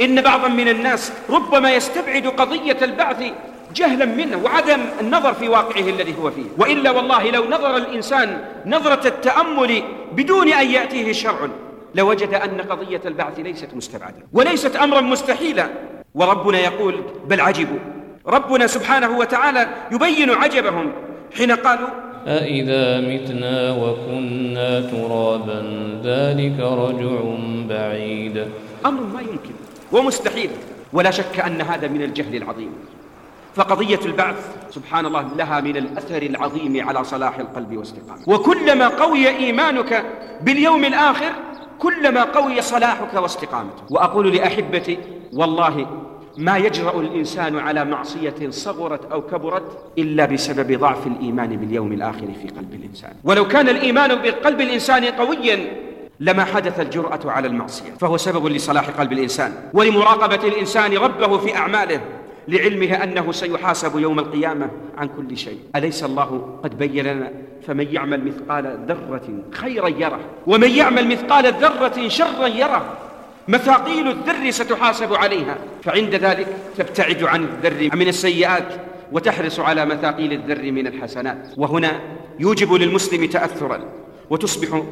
إن بعضا من الناس ربما يستبعد قضية البعث جهلا منه وعدم النظر في واقعه الذي هو فيه. وإلا والله لو نظر الإنسان نظرة التأمل بدون أن يأتيه شرع لوجد أن قضية البعث ليست مستبعدة وليست أمرا مستحيلا. وربنا يقول بل عجبوا. ربنا سبحانه وتعالى يبين عجبهم حين قالوا أإذا متنا وكنا ترابا ذلك رجع بعيد. أمر ما يمكن ومستحيل ولا شك أن هذا من الجهل العظيم. فقضية البعث سبحان الله لها من الأثر العظيم على صلاح القلب واستقامته وكلما قوي إيمانك باليوم الآخر كلما قوي صلاحك واستقامتك وأقول لأحبتي والله ما يجرأ الإنسان على معصية صغرت أو كبرت إلا بسبب ضعف الإيمان باليوم الآخر في قلب الإنسان. ولو كان الإيمان بقلب الإنسان قويا لما حدث الجرأة على المعصية. فهو سبب لصلاح قلب الإنسان ولمراقبة الإنسان ربه في أعماله لعلمه أنه سيحاسب يوم القيامة عن كل شيء. أليس الله قد بين لنا فمن يعمل مثقال ذرة خيرا يره ومن يعمل مثقال ذرة شرا يره؟ مثاقيل الذر ستحاسب عليها. فعند ذلك تبتعد عن الذر من السيئات وتحرص على مثاقيل الذر من الحسنات. وهنا يوجب للمسلم تأثرا وتصبح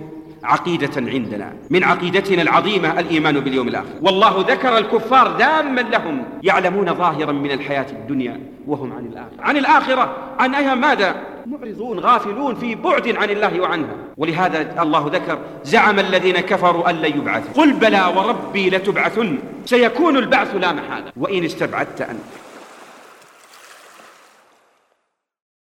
عقيدة عندنا من عقيدتنا العظيمة الإيمان باليوم الآخر. والله ذكر الكفار داما لهم يعلمون ظاهرا من الحياة الدنيا وهم عن الآخرة. عن الآخرة عن أيها ماذا؟ معرضون غافلون في بعد عن الله وعنها. ولهذا الله ذكر زعم الذين كفروا أن لن يبعثوا. قل بلى وربي لتبعثن سيكون البعث لا محالة. وإن استبعدت أنت.